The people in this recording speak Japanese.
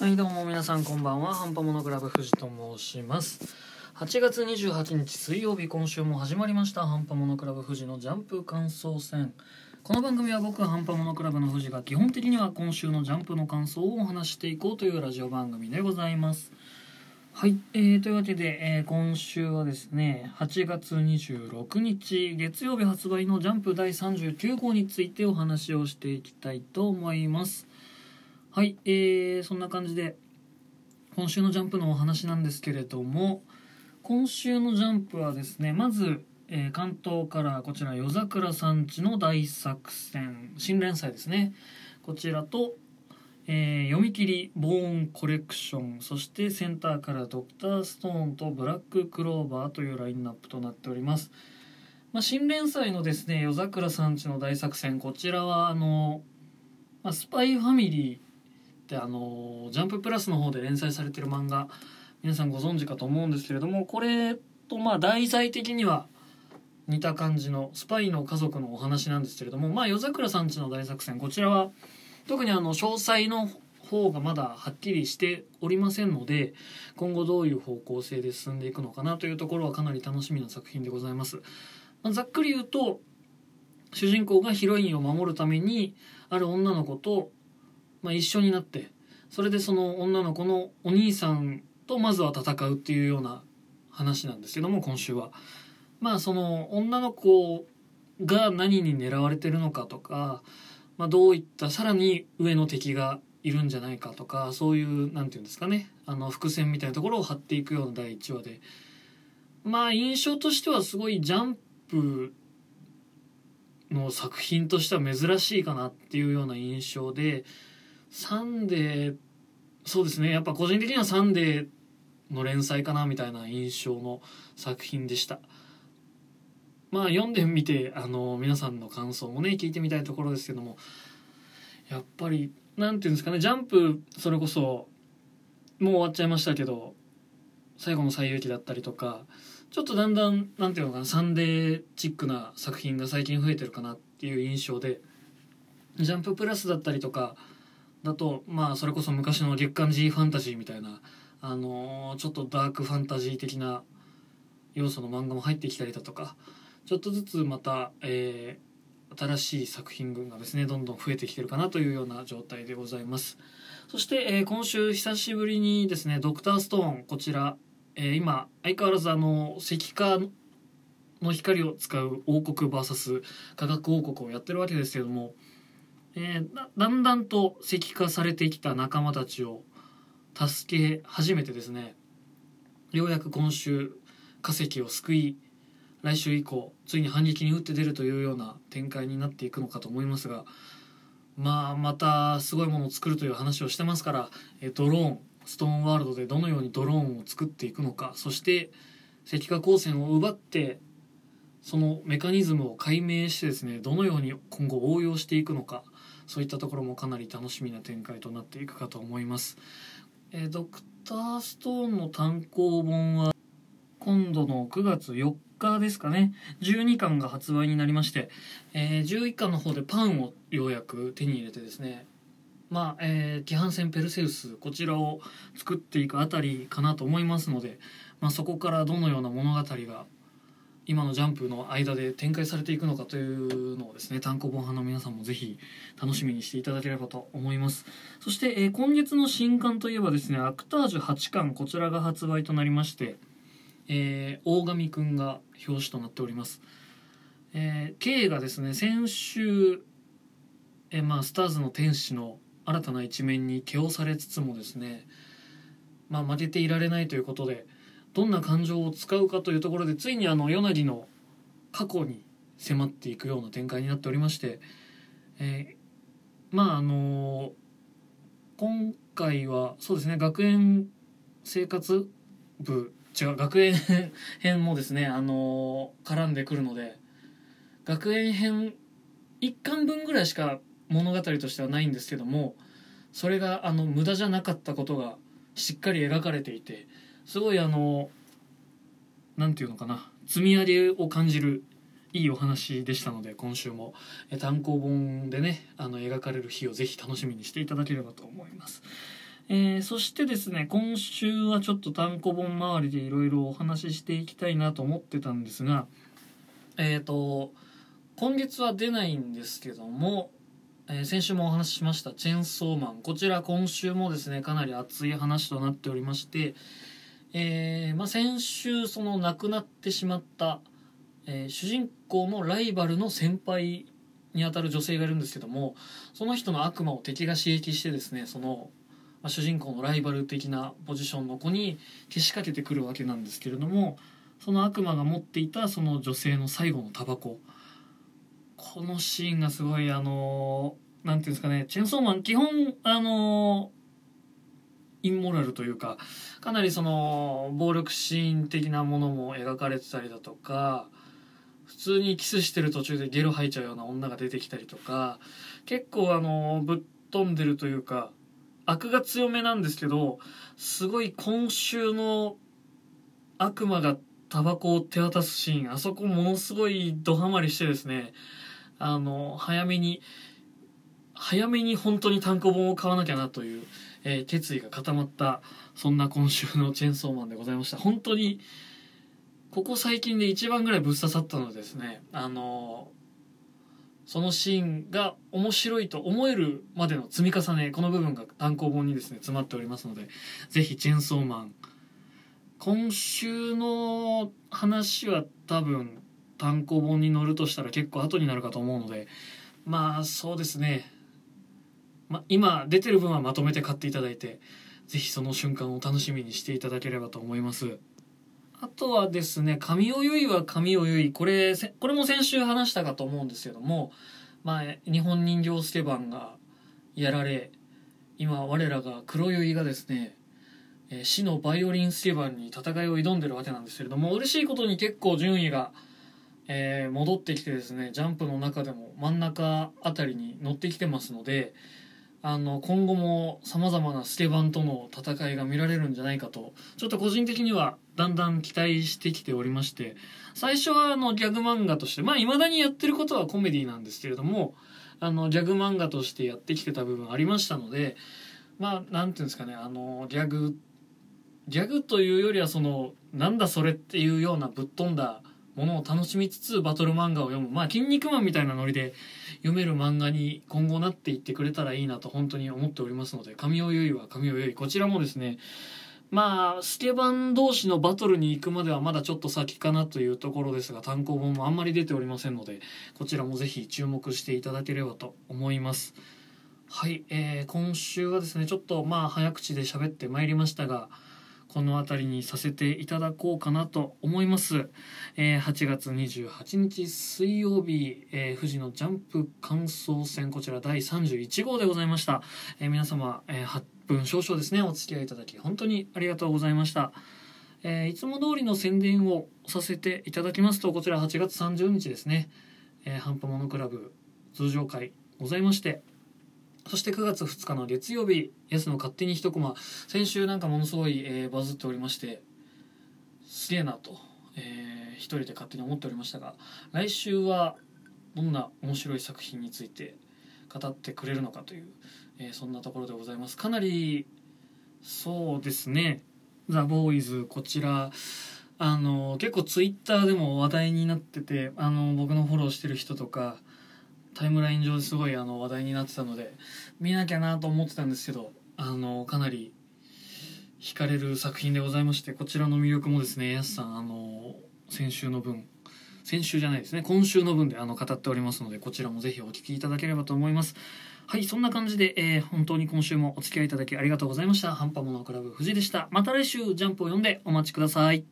はいどうも皆さんこんばんは。ハンパモノクラブ藤と申します。8月28日水曜日今週も始まりました。ハンパモノクラブ藤のジャンプ感想戦。この番組は僕ハンパモノクラブの藤が基本的には今週のジャンプの感想をお話していこうというラジオ番組でございます。はい、えー、というわけで、えー今週はですね8月26日月曜日発売のジャンプ第39号についてお話をしていきたいと思います。はい、えー、そんな感じで今週のジャンプのお話なんですけれども今週のジャンプはですねまず、えー関東からこちら夜桜さんちの大作戦新連載ですね。こちらと、えー読み切りボーンコレクションそしてセンターからドクターストーンとブラッククローバーというラインナップとなっております。まあ、新連載のですね夜桜さんちの大作戦こちらはあの、まあ、スパイファミリーってあのジャンププラスの方で連載されてる漫画皆さんご存知かと思うんですけれどもこれとまあ題材的には似た感じのスパイの家族のお話なんですけれどもまあ夜桜さんちの大作戦こちらは特にあの詳細の方がまだはっきりしておりませんので今後どういう方向性で進んでいくのかなというところはかなり楽しみな作品でございます。まあざっくり言うと主人公がヒロインを守るためにある女の子と、まあ、一緒になってそれでその女の子のお兄さんとまずは戦うっていうような話なんですけども今週は。まあその女の子が何に狙われてるのかとか、まあ、どういったさらに上の敵がいるんじゃないかとかそういうなんていうんですかねあの伏線みたいなところを張っていくような第1話でまあ印象としてはすごいジャンプの作品としては珍しいかなっていうような印象でサンデーそうですね。やっぱ個人的にはサンデーの連載かなみたいな印象の作品でした。まあ読んでみてあの皆さんの感想もね聞いてみたいところですけども。やっぱりなんていうんですかねジャンプそれこそもう終わっちゃいましたけど最後の最遊記だったりとかちょっとだんだんなんていうのかなサンデーチックな作品が最近増えてるかなっていう印象でジャンププラスだったりとかだとまあそれこそ昔の月刊 G ファンタジーみたいなあのーちょっとダークファンタジー的な要素の漫画も入ってきたりだとかちょっとずつまた、えー新しい作品群がですねどんどん増えてきてるかなというような状態でございます。そして、えー今週久しぶりにですねドクターストーンこちら、えー今相変わらずあの石化の光を使う王国 VS 科学王国をやってるわけですけども、えーだんだんと石化されてきた仲間たちを助け始めてですねようやく今週化石を救い来週以降ついに反撃に打って出るというような展開になっていくのかと思いますがまあまたすごいものを作るという話をしてますからえドローンストーンワールドでどのようにドローンを作っていくのかそして石化光線を奪ってそのメカニズムを解明してですねどのように今後応用していくのかそういったところもかなり楽しみな展開となっていくかと思います。えードクターストーンの単行本は今度の9月4日ですかね12巻が発売になりまして、えー11巻の方でパンをようやく手に入れてですねまあ、えー、規範戦ペルセウスこちらを作っていくあたりかなと思いますので、まあ、そこからどのような物語が今のジャンプの間で展開されていくのかというのをですね単行本派の皆さんもぜひ楽しみにしていただければと思います。そして、えー今月の新刊といえばですねアクタージュ8巻こちらが発売となりましてえー大神くんが表紙となっております、えー K がですね先週、えーまあ、スターズの天使の新たな一面に毛をされつつもですね、まあ、負けていられないということでどんな感情を使うかというところでついにあのヨナギの過去に迫っていくような展開になっておりまして、えーまああの今回はそうですね学園生活部違う学園編もですねあの絡んでくるので学園編1巻分ぐらいしか物語としてはないんですけどもそれがあの無駄じゃなかったことがしっかり描かれていてすごいあのなんていうのかな積み上げを感じるいいお話でしたので今週も単行本でねあの描かれる日をぜひ楽しみにしていただければと思います。えーそしてですね今週はちょっと単行本周りでいろいろお話ししていきたいなと思ってたんですがえっ、と今月は出ないんですけども、えー先週もお話ししました「チェンソーマン」こちら今週もですねかなり熱い話となっておりまして、えーまあ、先週その亡くなってしまった、えー主人公のライバルの先輩にあたる女性がいるんですけどもその人の悪魔を敵が刺激してですねその、まあ、主人公のライバル的なポジションの子にけしかけてくるわけなんですけれどもその悪魔が持っていたその女性の最後のタバコ。このシーンがすごいあのなんていうんですかねチェンソーマン基本あのインモラルというかかなりその暴力シーン的なものも描かれてたりだとか普通にキスしてる途中でゲロ吐いちゃうような女が出てきたりとか結構あのぶっ飛んでるというか悪が強めなんですけどすごい今週の悪魔がタバコを手渡すシーンあそこものすごいドハマりしてですねあの早めに早めに本当に単行本を買わなきゃなという、えー決意が固まったそんな今週のチェンソーマンでございました。本当にここ最近で一番ぐらいぶっ刺さったのですねあのそのシーンが面白いと思えるまでの積み重ねこの部分が単行本にですね詰まっておりますのでぜひチェンソーマン今週の話は多分単行本に載るとしたら結構後になるかと思うのでまあそうですね、ま、今出てる分はまとめて買っていただいてぜひその瞬間を楽しみにしていただければと思います。あとはですね神尾結衣は神尾結衣これこれも先週話したかと思うんですけどもまあ日本人形スケバンがやられ今我らが黒結衣がですねえ死のバイオリンスケバンに戦いを挑んでるわけなんですけれども嬉しいことに結構順位が、えー戻ってきてですねジャンプの中でも真ん中あたりに乗ってきてますのであの今後もさまざまなスケバンとの戦いが見られるんじゃないかとちょっと個人的にはだんだん期待してきておりまして最初はあのギャグ漫画としてまあ未だにやってることはコメディなんですけれどもあのギャグ漫画としてやってきてた部分ありましたのでまあなんていうんですかねあのギャグギャグというよりはそのなんだそれっていうようなぶっ飛んだものを楽しみつつバトル漫画を読む。まあ「筋肉マン」みたいなノリで読める漫画に今後なっていってくれたらいいなと本当に思っておりますので神尾結衣は神尾結衣こちらもですねまあスケバン同士のバトルに行くまではまだちょっと先かなというところですが単行本もあんまり出ておりませんのでこちらもぜひ注目していただければと思います。はい、えー今週はですねちょっとまあ早口で喋ってまいりましたがこの辺りにさせていただこうかなと思います、えー8月28日水曜日、えー富士のジャンプ感想戦こちら第31号でございました、えー皆様、えー8分少々ですねお付き合いいただき本当にありがとうございました。えーいつも通りの宣伝をさせていただきますとこちら8月30日ですね、えー、ハンパモノクラブ通常会ございましてそして9月2日の月曜日「安の勝手に一コマ」先週なんかものすごい、えーバズっておりましてすげえなと、えー一人で勝手に思っておりましたが来週はどんな面白い作品について語ってくれるのかという、えーそんなところでございます。かなりそうですね「ザ・ボーイズこちらあの結構ツイッターでも話題になっててあの僕のフォローしてる人とかタイムライン上ですごいあの話題になってたので見なきゃなと思ってたんですけどあのかなり惹かれる作品でございましてこちらの魅力もですねやすさんあの先週の分先週じゃないですね今週の分であの語っておりますのでこちらもぜひお聞きいただければと思います。はいそんな感じで、えー本当に今週もお付き合いいただきありがとうございました。ハンパモノクラブ藤でした。また来週ジャンプを読んでお待ちください。